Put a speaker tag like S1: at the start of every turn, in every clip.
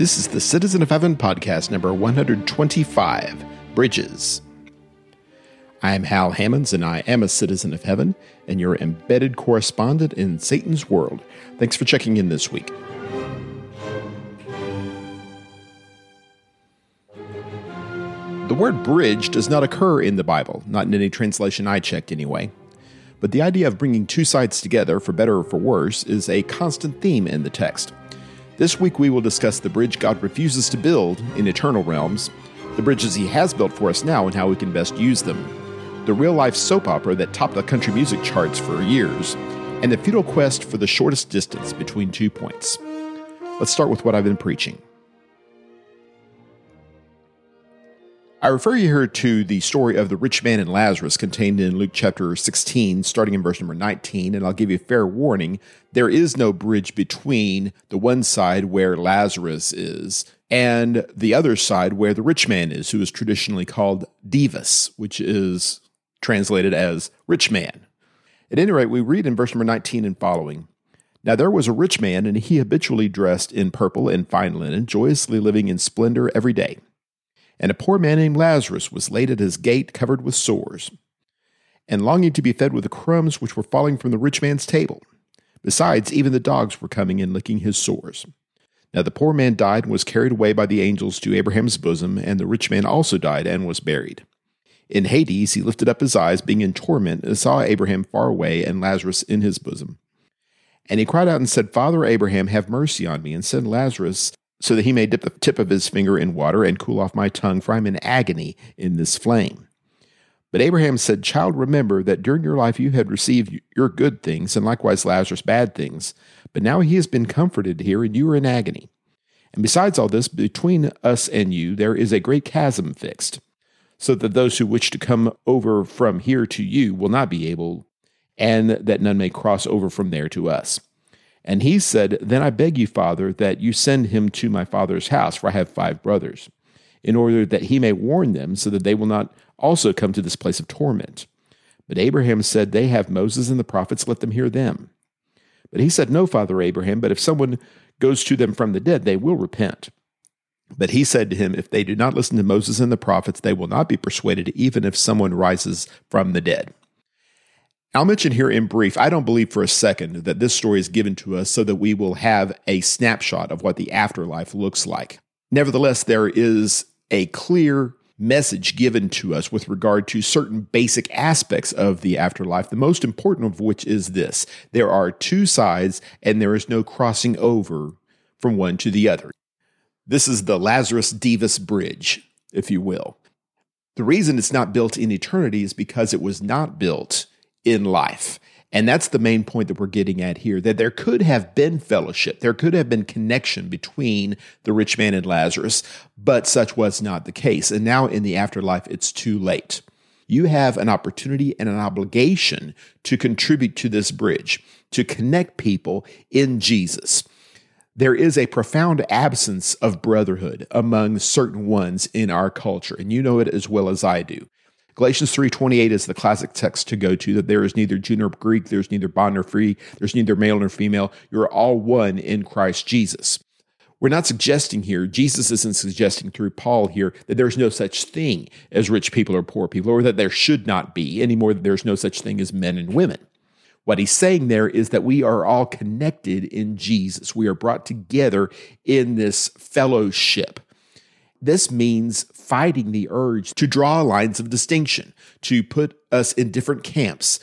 S1: This is the Citizen of Heaven podcast number 125 Bridges. I am Hal Hammonds, and I am a citizen of heaven and your embedded correspondent in Satan's world. Thanks for checking in this week. The word bridge does not occur in the Bible, not in any translation I checked anyway. But the idea of bringing two sides together, for better or for worse, is a constant theme in the text. This week we will discuss the bridge God refuses to build in eternal realms, the bridges He has built for us now and how we can best use them, the real life soap opera that topped the country music charts for years, and the futile quest for the shortest distance between two points. Let's start with what I've been preaching. I refer you here to the story of the rich man and Lazarus contained in Luke chapter 16, starting in verse number 19, and I'll give you a fair warning. There is no bridge between the one side where Lazarus is and the other side where the rich man is, who is traditionally called Dives, which is translated as rich man. At any rate, we read in verse number 19 and following. Now there was a rich man, and he habitually dressed in purple and fine linen, joyously living in splendor every day. And a poor man named Lazarus was laid at his gate, covered with sores, and longing to be fed with the crumbs which were falling from the rich man's table. Besides, even the dogs were coming and licking his sores. Now the poor man died and was carried away by the angels to Abraham's bosom, and the rich man also died and was buried. In Hades he lifted up his eyes, being in torment, and saw Abraham far away and Lazarus in his bosom. And he cried out and said, Father Abraham, have mercy on me, and send Lazarus so that he may dip the tip of his finger in water and cool off my tongue, for I am in agony in this flame. But Abraham said, Child, remember that during your life you had received your good things, and likewise Lazarus bad things. But now he has been comforted here, and you are in agony. And besides all this, between us and you there is a great chasm fixed, so that those who wish to come over from here to you will not be able, and that none may cross over from there to us. And he said, Then I beg you, Father, that you send him to my father's house, for I have five brothers, in order that he may warn them, so that they will not also come to this place of torment. But Abraham said, They have Moses and the prophets, let them hear them. But he said, No, Father Abraham, but if someone goes to them from the dead, they will repent. But he said to him, If they do not listen to Moses and the prophets, they will not be persuaded, even if someone rises from the dead. I'll mention here in brief, I don't believe for a second that this story is given to us so that we will have a snapshot of what the afterlife looks like. Nevertheless, there is a clear message given to us with regard to certain basic aspects of the afterlife, the most important of which is this there are two sides, and there is no crossing over from one to the other. This is the Lazarus Dives Bridge, if you will. The reason it's not built in eternity is because it was not built in life. And that's the main point that we're getting at here that there could have been fellowship, there could have been connection between the rich man and Lazarus, but such was not the case. And now in the afterlife, it's too late. You have an opportunity and an obligation to contribute to this bridge, to connect people in Jesus. There is a profound absence of brotherhood among certain ones in our culture, and you know it as well as I do. Galatians 3:28 is the classic text to go to that there is neither Jew nor Greek, there's neither bond nor free, there's neither male nor female, you're all one in Christ Jesus. We're not suggesting here, Jesus isn't suggesting through Paul here that there's no such thing as rich people or poor people, or that there should not be anymore that there's no such thing as men and women. What he's saying there is that we are all connected in Jesus. We are brought together in this fellowship. This means fighting the urge to draw lines of distinction, to put us in different camps.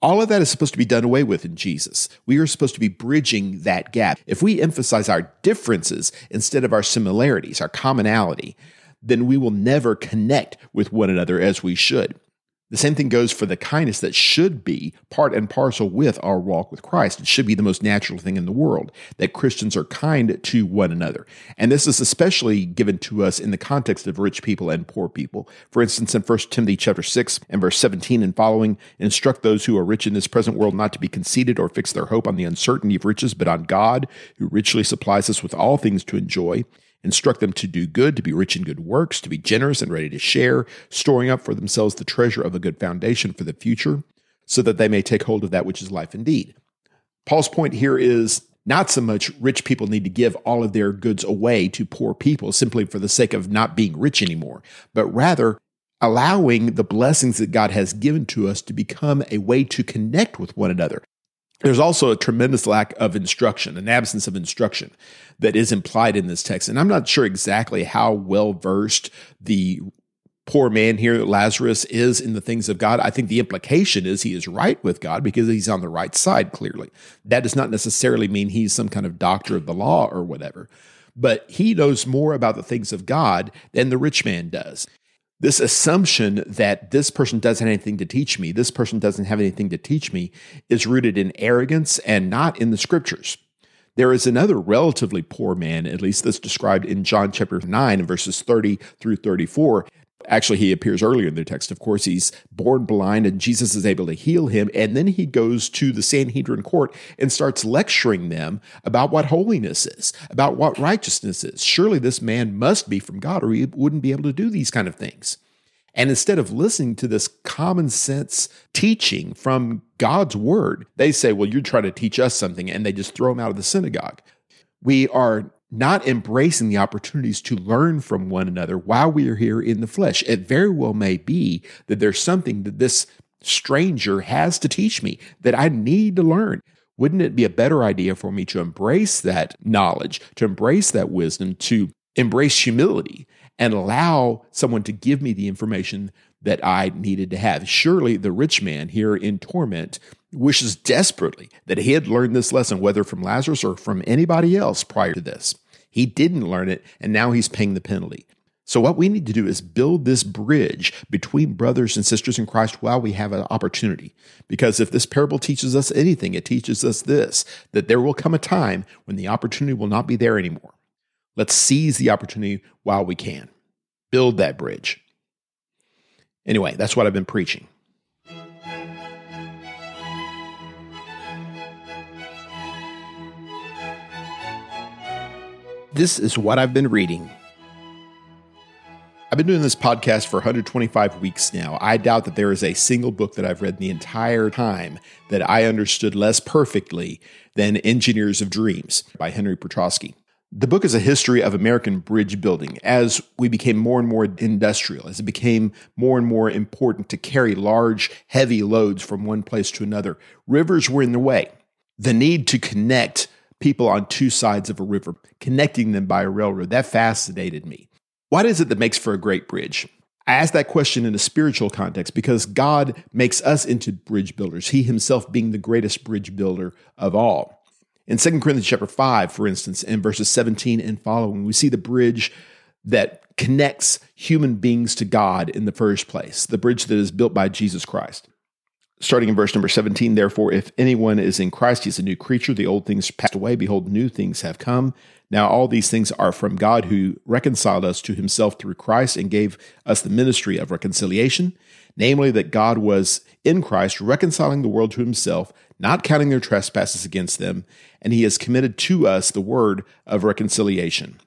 S1: All of that is supposed to be done away with in Jesus. We are supposed to be bridging that gap. If we emphasize our differences instead of our similarities, our commonality, then we will never connect with one another as we should. The same thing goes for the kindness that should be part and parcel with our walk with Christ. It should be the most natural thing in the world that Christians are kind to one another. And this is especially given to us in the context of rich people and poor people. For instance, in 1 Timothy chapter 6 and verse 17 and following, instruct those who are rich in this present world not to be conceited or fix their hope on the uncertainty of riches, but on God, who richly supplies us with all things to enjoy. Instruct them to do good, to be rich in good works, to be generous and ready to share, storing up for themselves the treasure of a good foundation for the future, so that they may take hold of that which is life indeed. Paul's point here is not so much rich people need to give all of their goods away to poor people simply for the sake of not being rich anymore, but rather allowing the blessings that God has given to us to become a way to connect with one another. There's also a tremendous lack of instruction, an absence of instruction that is implied in this text. And I'm not sure exactly how well versed the poor man here, Lazarus, is in the things of God. I think the implication is he is right with God because he's on the right side, clearly. That does not necessarily mean he's some kind of doctor of the law or whatever, but he knows more about the things of God than the rich man does. This assumption that this person doesn't have anything to teach me, this person doesn't have anything to teach me, is rooted in arrogance and not in the scriptures. There is another relatively poor man, at least that's described in John chapter 9, verses 30 through 34, Actually, he appears earlier in the text. Of course, he's born blind and Jesus is able to heal him. And then he goes to the Sanhedrin court and starts lecturing them about what holiness is, about what righteousness is. Surely this man must be from God or he wouldn't be able to do these kind of things. And instead of listening to this common sense teaching from God's word, they say, Well, you're trying to teach us something. And they just throw him out of the synagogue. We are not embracing the opportunities to learn from one another while we are here in the flesh. It very well may be that there's something that this stranger has to teach me that I need to learn. Wouldn't it be a better idea for me to embrace that knowledge, to embrace that wisdom, to embrace humility and allow someone to give me the information that I needed to have? Surely the rich man here in torment wishes desperately that he had learned this lesson, whether from Lazarus or from anybody else prior to this. He didn't learn it, and now he's paying the penalty. So, what we need to do is build this bridge between brothers and sisters in Christ while we have an opportunity. Because if this parable teaches us anything, it teaches us this that there will come a time when the opportunity will not be there anymore. Let's seize the opportunity while we can. Build that bridge. Anyway, that's what I've been preaching. This is what I've been reading. I've been doing this podcast for 125 weeks now. I doubt that there is a single book that I've read the entire time that I understood less perfectly than Engineers of Dreams by Henry Petroski. The book is a history of American bridge building as we became more and more industrial, as it became more and more important to carry large, heavy loads from one place to another. Rivers were in the way. The need to connect people on two sides of a river, connecting them by a railroad. That fascinated me. What is it that makes for a great bridge? I ask that question in a spiritual context because God makes us into bridge builders, He Himself being the greatest bridge builder of all. In 2 Corinthians chapter 5, for instance, in verses 17 and following, we see the bridge that connects human beings to God in the first place, the bridge that is built by Jesus Christ starting in verse number 17 therefore if anyone is in christ he's a new creature. The old things passed away. Behold new things have come. Now all these things are from god who reconciled us to himself through christ and gave us the ministry of reconciliation namely that god was in christ reconciling the world to himself not counting their trespasses against them and he has committed to us the word of reconciliation.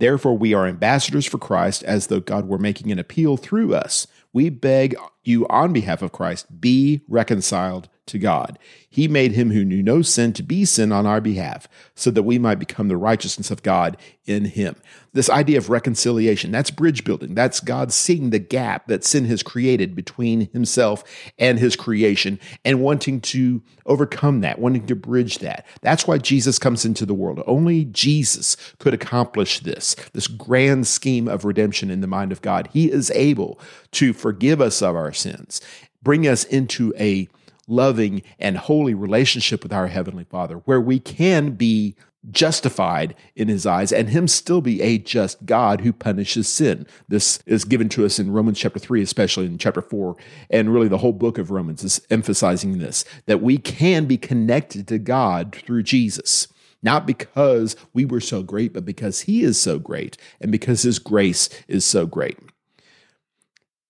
S1: Therefore we are ambassadors for christ as though god were making an appeal through us we beg you on behalf of Christ, be reconciled to God. He made him who knew no sin to be sin on our behalf, so that we might become the righteousness of God in him. This idea of reconciliation, that's bridge building. That's God seeing the gap that sin has created between himself and his creation and wanting to overcome that, wanting to bridge that. That's why Jesus comes into the world. Only Jesus could accomplish this, this grand scheme of redemption in the mind of God. He is able to forgive us of our sins, bring us into a loving, and holy relationship with our Heavenly Father, where we can be justified in his eyes and him still be a just God who punishes sin. This is given to us in Romans chapter 3, especially in chapter 4, and really the whole book of Romans is emphasizing this that we can be connected to God through Jesus. Not because we were so great, but because he is so great and because his grace is so great.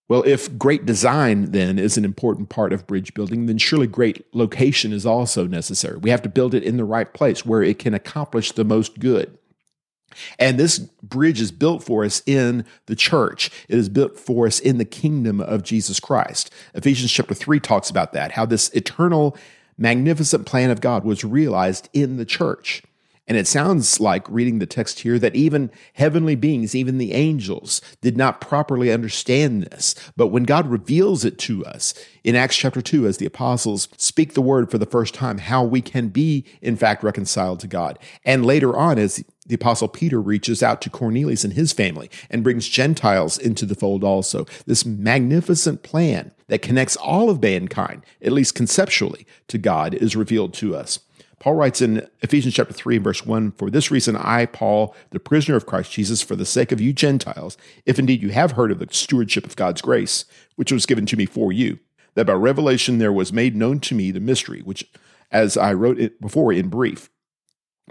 S1: Well, if great design then is an important part of bridge building, then surely great location is also necessary. We have to build it in the right place where it can accomplish the most good. And this bridge is built for us in the church. It is built for us in the kingdom of Jesus Christ. Ephesians chapter 3 talks about that, how this eternal magnificent plan of God was realized in the church. And it sounds like reading the text here that even heavenly beings, even the angels, did not properly understand this. But when God reveals it to us in Acts chapter 2, as the apostles speak the word for the first time, how we can be, in fact, reconciled to God. And later on, as the apostle Peter reaches out to Cornelius and his family and brings Gentiles into the fold also. This magnificent plan that connects all of mankind, at least conceptually, to God is revealed to us. Paul writes in Ephesians chapter 3 verse 1, For this reason I, Paul, the prisoner of Christ Jesus, for the sake of you Gentiles, if indeed you have heard of the stewardship of God's grace, which was given to me for you, that by revelation there was made known to me the mystery, which as I wrote it before in brief,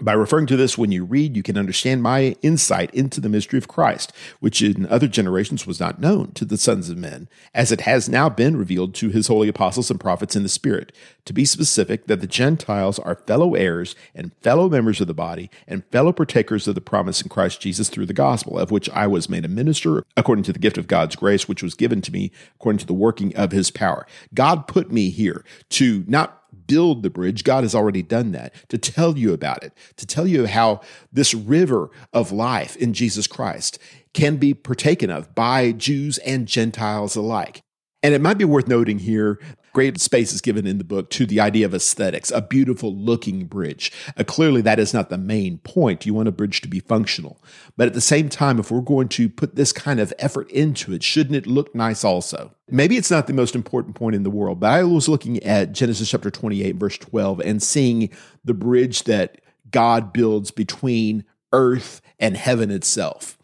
S1: by referring to this, when you read, you can understand my insight into the mystery of Christ, which in other generations was not known to the sons of men, as it has now been revealed to his holy apostles and prophets in the Spirit. To be specific, that the Gentiles are fellow heirs and fellow members of the body and fellow partakers of the promise in Christ Jesus through the gospel, of which I was made a minister according to the gift of God's grace, which was given to me according to the working of his power. God put me here to not build the bridge. God has already done that to tell you about it, to tell you how this river of life in Jesus Christ can be partaken of by Jews and Gentiles alike. And it might be worth noting here great space is given in the book to the idea of aesthetics, a beautiful looking bridge. Uh, clearly, that is not the main point. You want a bridge to be functional. But at the same time, if we're going to put this kind of effort into it, shouldn't it look nice also? Maybe it's not the most important point in the world, but I was looking at Genesis chapter 28, verse 12, and seeing the bridge that God builds between earth and heaven itself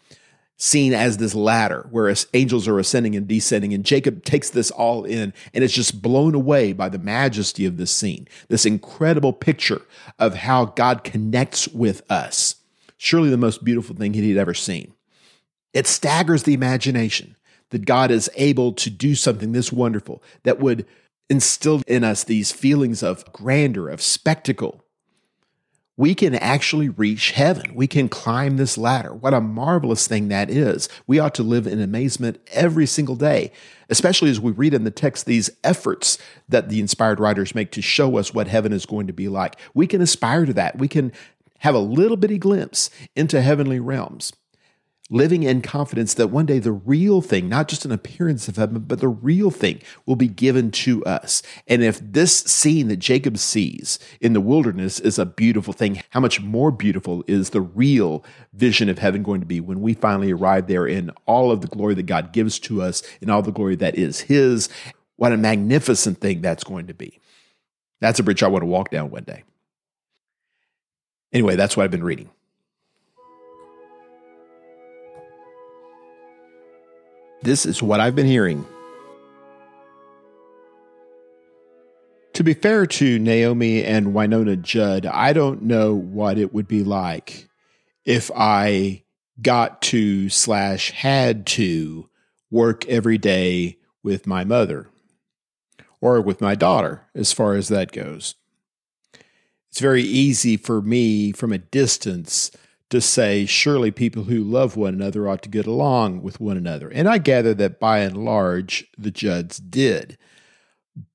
S1: seen as this ladder where angels are ascending and descending. And Jacob takes this all in and is just blown away by the majesty of this scene, this incredible picture of how God connects with us. Surely the most beautiful thing he'd ever seen. It staggers the imagination that God is able to do something this wonderful that would instill in us these feelings of grandeur, of spectacle, we can actually reach heaven. We can climb this ladder. What a marvelous thing that is. We ought to live in amazement every single day, especially as we read in the text these efforts that the inspired writers make to show us what heaven is going to be like. We can aspire to that. We can have a little bitty glimpse into heavenly realms living in confidence that one day the real thing, not just an appearance of heaven, but the real thing will be given to us. And if this scene that Jacob sees in the wilderness is a beautiful thing, how much more beautiful is the real vision of heaven going to be when we finally arrive there in all of the glory that God gives to us, and all the glory that is His? What a magnificent thing that's going to be. That's a bridge I want to walk down one day. Anyway, that's what I've been reading. This is what I've been hearing. To be fair to Naomi and Winona Judd, I don't know what it would be like if I got to slash had to work every day with my mother or with my daughter, as far as that goes. It's very easy for me from a distance to say, surely people who love one another ought to get along with one another. And I gather that by and large, the Judds did.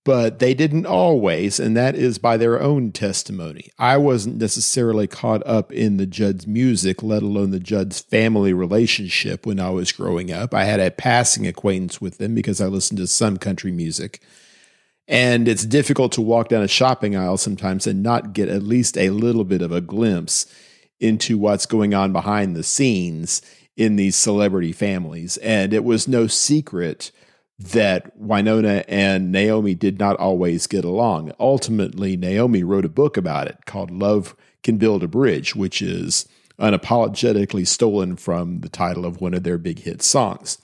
S1: But they didn't always, and that is by their own testimony. I wasn't necessarily caught up in the Judd's music, let alone the Judd's family relationship when I was growing up. I had a passing acquaintance with them because I listened to some country music. And it's difficult to walk down a shopping aisle sometimes and not get at least a little bit of a glimpse into what's going on behind the scenes in these celebrity families. And it was no secret that Winona and Naomi did not always get along. Ultimately, Naomi wrote a book about it called Love Can Build a Bridge, which is unapologetically stolen from the title of one of their big hit songs.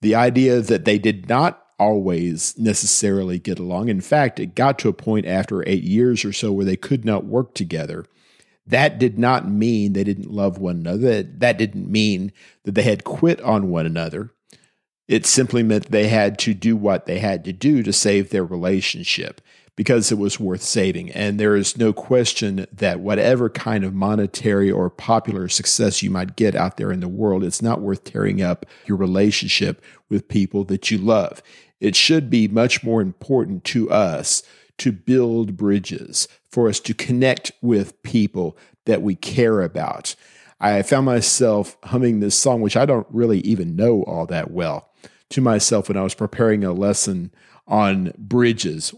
S1: The idea that they did not always necessarily get along. In fact, it got to a point after eight years or so where they could not work together that did not mean they didn't love one another. That didn't mean that they had quit on one another. It simply meant they had to do what they had to do to save their relationship because it was worth saving. And there is no question that whatever kind of monetary or popular success you might get out there in the world, it's not worth tearing up your relationship with people that you love. It should be much more important to us to build bridges, for us to connect with people that we care about. I found myself humming this song, which I don't really even know all that well, to myself when I was preparing a lesson on bridges.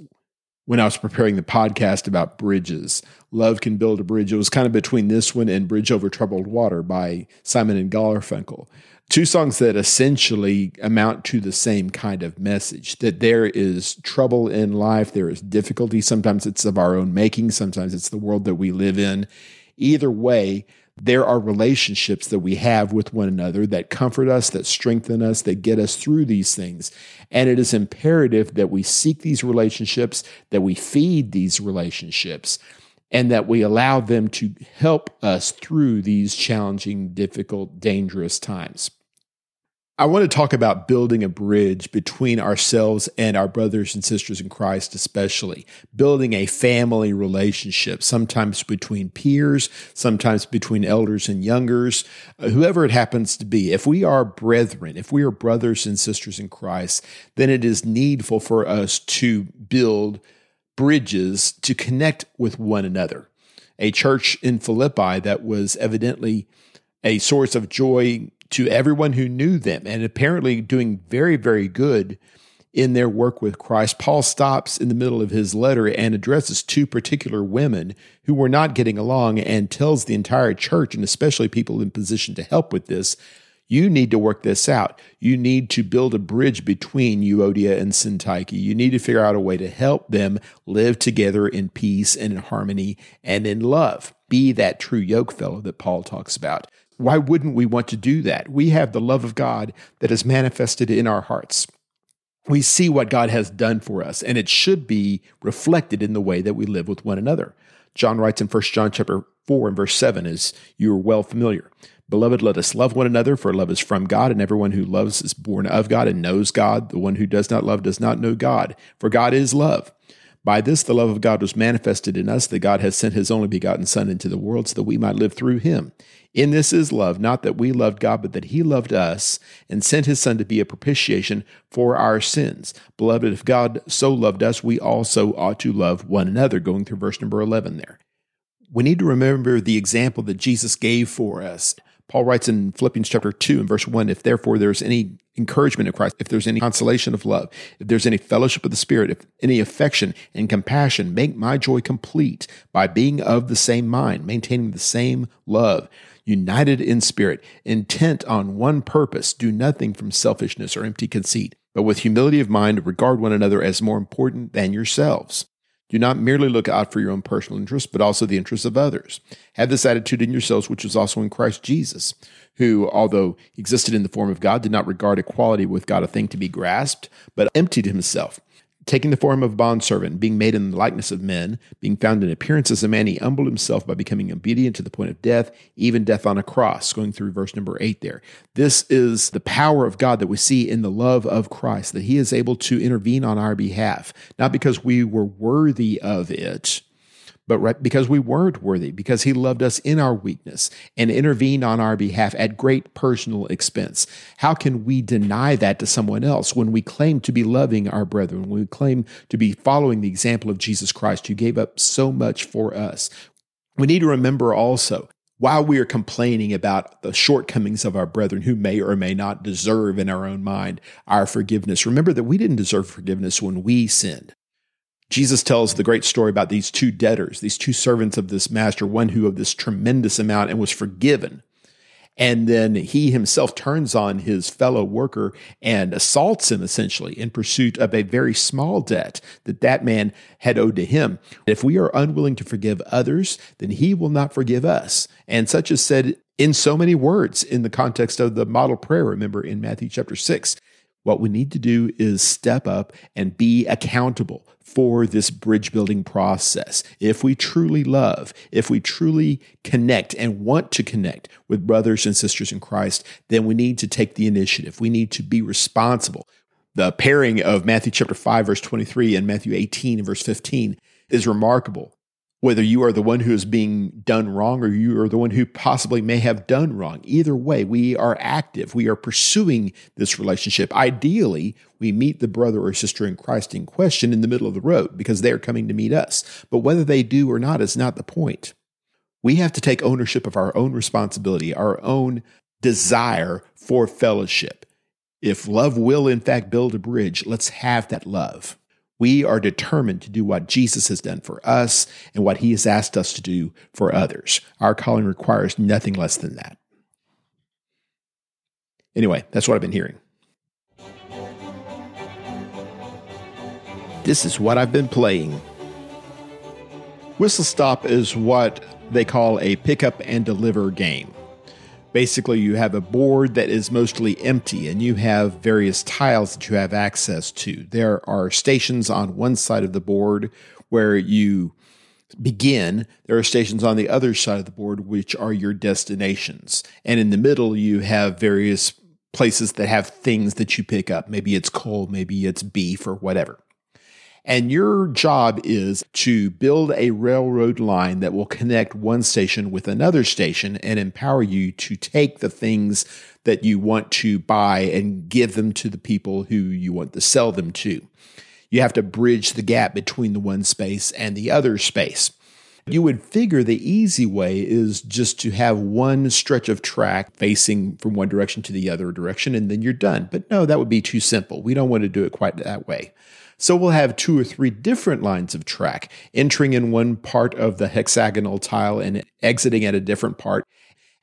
S1: When I was preparing the podcast about bridges, Love Can Build a Bridge. It was kind of between this one and Bridge Over Troubled Water by Simon and Garfunkel. Two songs that essentially amount to the same kind of message that there is trouble in life, there is difficulty. Sometimes it's of our own making, sometimes it's the world that we live in. Either way, there are relationships that we have with one another that comfort us, that strengthen us, that get us through these things. And it is imperative that we seek these relationships, that we feed these relationships, and that we allow them to help us through these challenging, difficult, dangerous times. I want to talk about building a bridge between ourselves and our brothers and sisters in Christ, especially building a family relationship, sometimes between peers, sometimes between elders and youngers, uh, whoever it happens to be. If we are brethren, if we are brothers and sisters in Christ, then it is needful for us to build bridges to connect with one another. A church in Philippi that was evidently a source of joy to everyone who knew them and apparently doing very, very good in their work with Christ. Paul stops in the middle of his letter and addresses two particular women who were not getting along and tells the entire church, and especially people in position to help with this, you need to work this out. You need to build a bridge between Euodia and Syntyche. You need to figure out a way to help them live together in peace and in harmony and in love. Be that true yoke fellow that Paul talks about why wouldn't we want to do that? We have the love of God that is manifested in our hearts. We see what God has done for us, and it should be reflected in the way that we live with one another. John writes in 1 John chapter 4 and verse 7, as you are well familiar. Beloved, let us love one another, for love is from God, and everyone who loves is born of God and knows God. The one who does not love does not know God, for God is love. By this, the love of God was manifested in us, that God has sent his only begotten Son into the world so that we might live through him. In this is love, not that we loved God, but that he loved us and sent his Son to be a propitiation for our sins. Beloved, if God so loved us, we also ought to love one another. Going through verse number 11 there. We need to remember the example that Jesus gave for us. Paul writes in Philippians chapter 2 and verse 1 if therefore there's any encouragement in Christ, if there's any consolation of love, if there's any fellowship of the Spirit, if any affection and compassion, make my joy complete by being of the same mind, maintaining the same love, united in spirit, intent on one purpose, do nothing from selfishness or empty conceit, but with humility of mind regard one another as more important than yourselves. Do not merely look out for your own personal interests, but also the interests of others. Have this attitude in yourselves, which was also in Christ Jesus, who, although existed in the form of God, did not regard equality with God a thing to be grasped, but emptied himself taking the form of a bondservant, being made in the likeness of men, being found in appearance as a man, he humbled himself by becoming obedient to the point of death, even death on a cross, going through verse number eight there. This is the power of God that we see in the love of Christ, that he is able to intervene on our behalf, not because we were worthy of it, but right, because we weren't worthy, because he loved us in our weakness and intervened on our behalf at great personal expense. How can we deny that to someone else when we claim to be loving our brethren, when we claim to be following the example of Jesus Christ who gave up so much for us? We need to remember also while we are complaining about the shortcomings of our brethren who may or may not deserve in our own mind our forgiveness, remember that we didn't deserve forgiveness when we sinned. Jesus tells the great story about these two debtors, these two servants of this master, one who owed this tremendous amount and was forgiven. And then he himself turns on his fellow worker and assaults him essentially in pursuit of a very small debt that that man had owed to him. If we are unwilling to forgive others, then he will not forgive us. And such is said in so many words in the context of the model prayer, remember in Matthew chapter 6. What we need to do is step up and be accountable for this bridge building process. If we truly love, if we truly connect and want to connect with brothers and sisters in Christ, then we need to take the initiative. We need to be responsible. The pairing of Matthew chapter 5 verse 23 and Matthew 18 verse 15 is remarkable whether you are the one who is being done wrong or you are the one who possibly may have done wrong. Either way, we are active. We are pursuing this relationship. Ideally, we meet the brother or sister in Christ in question in the middle of the road because they are coming to meet us. But whether they do or not is not the point. We have to take ownership of our own responsibility, our own desire for fellowship. If love will, in fact, build a bridge, let's have that love. We are determined to do what Jesus has done for us and what he has asked us to do for others. Our calling requires nothing less than that. Anyway, that's what I've been hearing. This is what I've been playing. Whistle Stop is what they call a pick up and deliver game. Basically, you have a board that is mostly empty and you have various tiles that you have access to. There are stations on one side of the board where you begin. There are stations on the other side of the board, which are your destinations. And in the middle, you have various places that have things that you pick up. Maybe it's coal, maybe it's beef, or whatever. And your job is to build a railroad line that will connect one station with another station and empower you to take the things that you want to buy and give them to the people who you want to sell them to. You have to bridge the gap between the one space and the other space. You would figure the easy way is just to have one stretch of track facing from one direction to the other direction and then you're done. But no, that would be too simple. We don't want to do it quite that way. So we'll have two or three different lines of track, entering in one part of the hexagonal tile and exiting at a different part.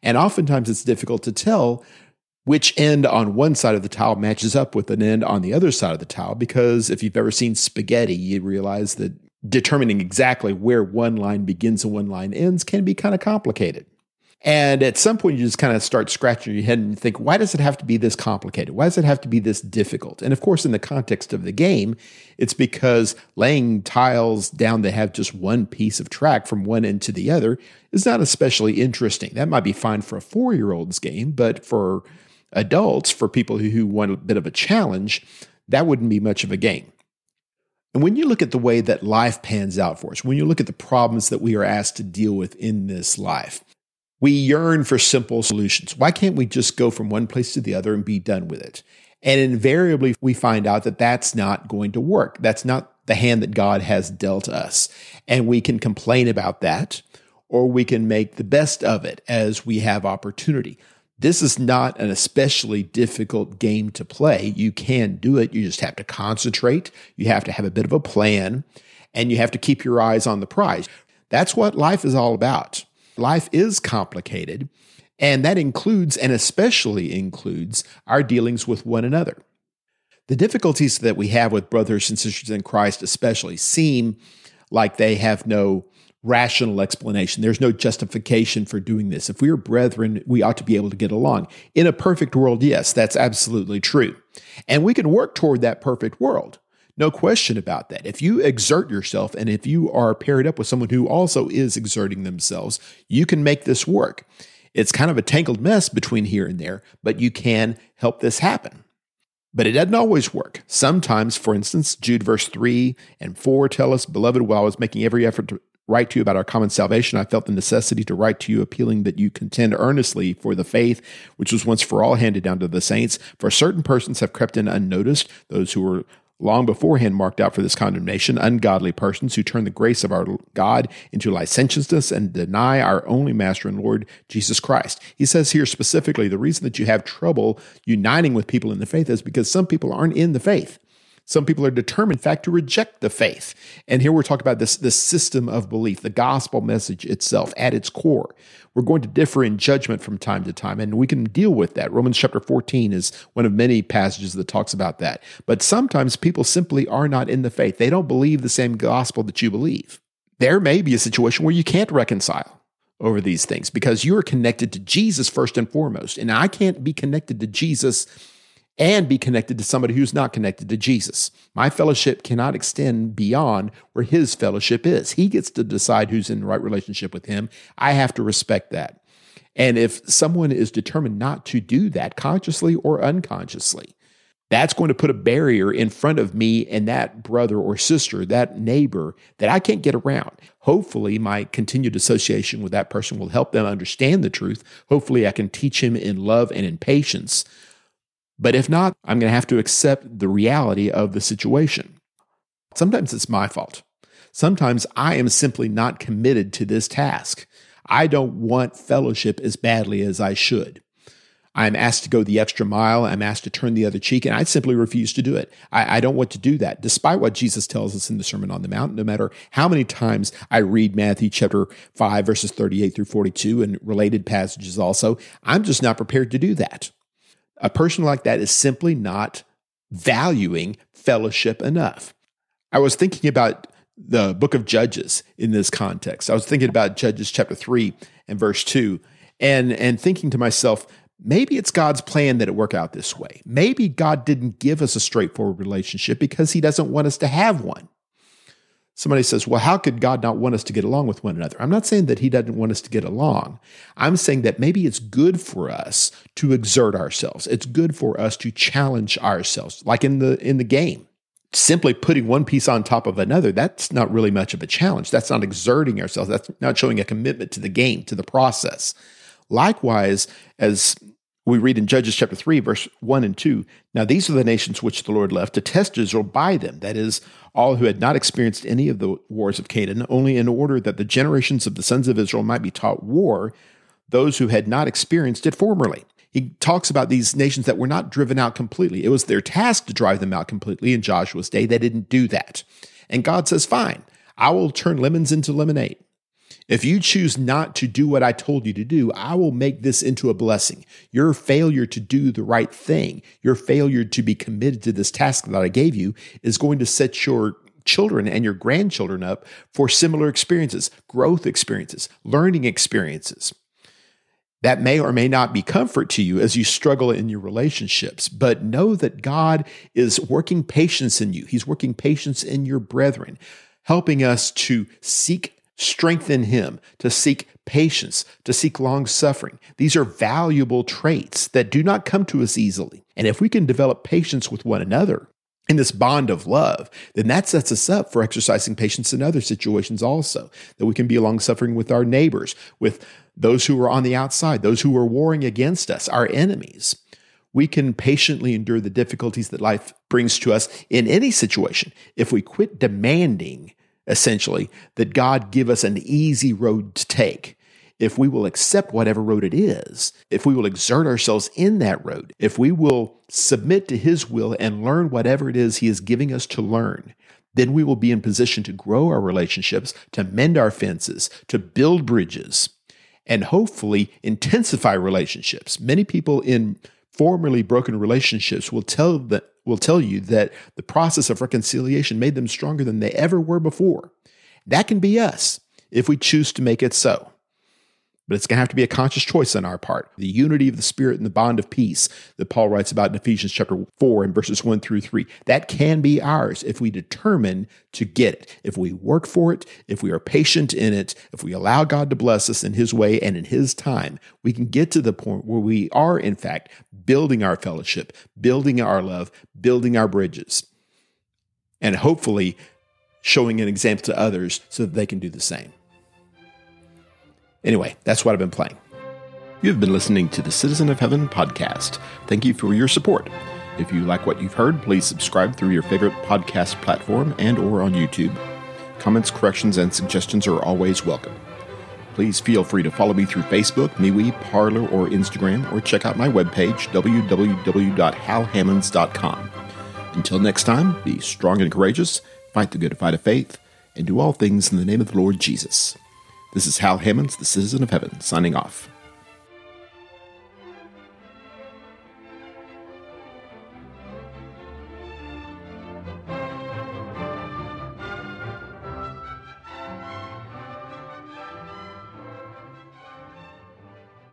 S1: And oftentimes it's difficult to tell which end on one side of the tile matches up with an end on the other side of the tile because if you've ever seen spaghetti, you realize that determining exactly where one line begins and one line ends can be kind of complicated. And at some point, you just kind of start scratching your head and think, why does it have to be this complicated? Why does it have to be this difficult? And of course, in the context of the game, it's because laying tiles down that have just one piece of track from one end to the other is not especially interesting. That might be fine for a four year old's game, but for adults, for people who want a bit of a challenge, that wouldn't be much of a game. And when you look at the way that life pans out for us, when you look at the problems that we are asked to deal with in this life, we yearn for simple solutions. Why can't we just go from one place to the other and be done with it? And invariably, we find out that that's not going to work. That's not the hand that God has dealt us. And we can complain about that, or we can make the best of it as we have opportunity. This is not an especially difficult game to play. You can do it. You just have to concentrate. You have to have a bit of a plan, and you have to keep your eyes on the prize. That's what life is all about. Life is complicated, and that includes and especially includes our dealings with one another. The difficulties that we have with brothers and sisters in Christ, especially, seem like they have no rational explanation. There's no justification for doing this. If we are brethren, we ought to be able to get along. In a perfect world, yes, that's absolutely true. And we can work toward that perfect world. No question about that. If you exert yourself and if you are paired up with someone who also is exerting themselves, you can make this work. It's kind of a tangled mess between here and there, but you can help this happen. But it doesn't always work. Sometimes, for instance, Jude verse 3 and 4 tell us, Beloved, while I was making every effort to write to you about our common salvation, I felt the necessity to write to you, appealing that you contend earnestly for the faith which was once for all handed down to the saints. For certain persons have crept in unnoticed, those who were long beforehand marked out for this condemnation ungodly persons who turn the grace of our God into licentiousness and deny our only Master and Lord Jesus Christ. He says here specifically the reason that you have trouble uniting with people in the faith is because some people aren't in the faith. Some people are determined, in fact, to reject the faith. And here we're talking about this, this system of belief, the gospel message itself at its core. We're going to differ in judgment from time to time, and we can deal with that. Romans chapter 14 is one of many passages that talks about that. But sometimes people simply are not in the faith. They don't believe the same gospel that you believe. There may be a situation where you can't reconcile over these things because you are connected to Jesus first and foremost. And I can't be connected to Jesus and be connected to somebody who's not connected to Jesus. My fellowship cannot extend beyond where his fellowship is. He gets to decide who's in the right relationship with him. I have to respect that. And if someone is determined not to do that consciously or unconsciously, that's going to put a barrier in front of me and that brother or sister, that neighbor that I can't get around. Hopefully, my continued association with that person will help them understand the truth. Hopefully, I can teach him in love and in patience. But if not, I'm going to have to accept the reality of the situation. Sometimes it's my fault. Sometimes I am simply not committed to this task. I don't want fellowship as badly as I should. I'm asked to go the extra mile. I'm asked to turn the other cheek, and I simply refuse to do it. I, I, don't want to do that, despite what Jesus tells us in the Sermon on the Mount. No matter how many times I read Matthew chapter 5, verses 38 through 42, and related passages also, I'm just not prepared to do that. A person like that is simply not valuing fellowship enough. I was thinking about the book of Judges in this context. I was thinking about Judges chapter 3 and verse 2 and and thinking to myself, maybe it's God's plan that it work out this way. Maybe God didn't give us a straightforward relationship because he doesn't want us to have one. Somebody says, well, how could God not want us to get along with one another? I'm not saying that he doesn't want us to get along. I'm saying that maybe it's good for us to exert ourselves. It's good for us to challenge ourselves, like in the in the game. Simply putting one piece on top of another, that's not really much of a challenge. That's not exerting ourselves. That's not showing a commitment to the game, to the process. Likewise, as we read in Judges chapter 3, verse 1 and 2 Now these are the nations which the Lord left to test Israel by them, that is, all who had not experienced any of the wars of Canaan, only in order that the generations of the sons of Israel might be taught war, those who had not experienced it formerly. He talks about these nations that were not driven out completely. It was their task to drive them out completely in Joshua's day. They didn't do that. And God says, Fine, I will turn lemons into lemonade. If you choose not to do what I told you to do, I will make this into a blessing. Your failure to do the right thing, your failure to be committed to this task that I gave you, is going to set your children and your grandchildren up for similar experiences, growth experiences, learning experiences. That may or may not be comfort to you as you struggle in your relationships, but know that God is working patience in you. He's working patience in your brethren, helping us to seek strengthen him, to seek patience, to seek long suffering. These are valuable traits that do not come to us easily. And if we can develop patience with one another, in this bond of love, then that sets us up for exercising patience in other situations also. That we can be long suffering with our neighbors, with those who are on the outside, those who are warring against us, our enemies. We can patiently endure the difficulties that life brings to us in any situation if we quit demanding essentially, that God give us an easy road to take. If we will accept whatever road it is, if we will exert ourselves in that road, if we will submit to His will and learn whatever it is He is giving us to learn, then we will be in position to grow our relationships, to mend our fences, to build bridges, and hopefully intensify relationships. Many people in formerly broken relationships will tell that will tell you that the process of reconciliation made them stronger than they ever were before. That can be us if we choose to make it so. But it's going to have to be a conscious choice on our part. The unity of the Spirit and the bond of peace that Paul writes about in Ephesians chapter 4 and verses 1 through 3. That can be ours if we determine to get it, if we work for it, if we are patient in it, if we allow God to bless us in His way and in His time. We can get to the point where we are, in fact, building our fellowship, building our love, building our bridges, and hopefully showing an example to others so that they can do the same. Anyway, that's what I've been playing. You've been listening to the Citizen of Heaven podcast. Thank you for your support. If you like what you've heard, please subscribe through your favorite podcast platform and or on YouTube. Comments, corrections, and suggestions are always welcome. Please feel free to follow me through Facebook, MeWe, Parler, or Instagram, or check out my webpage, www.halhammonds.com. Until next time, be strong and courageous, fight the good fight of faith, and do all things in the name of the Lord Jesus. This is Hal Hammonds, the Citizen of Heaven, signing off.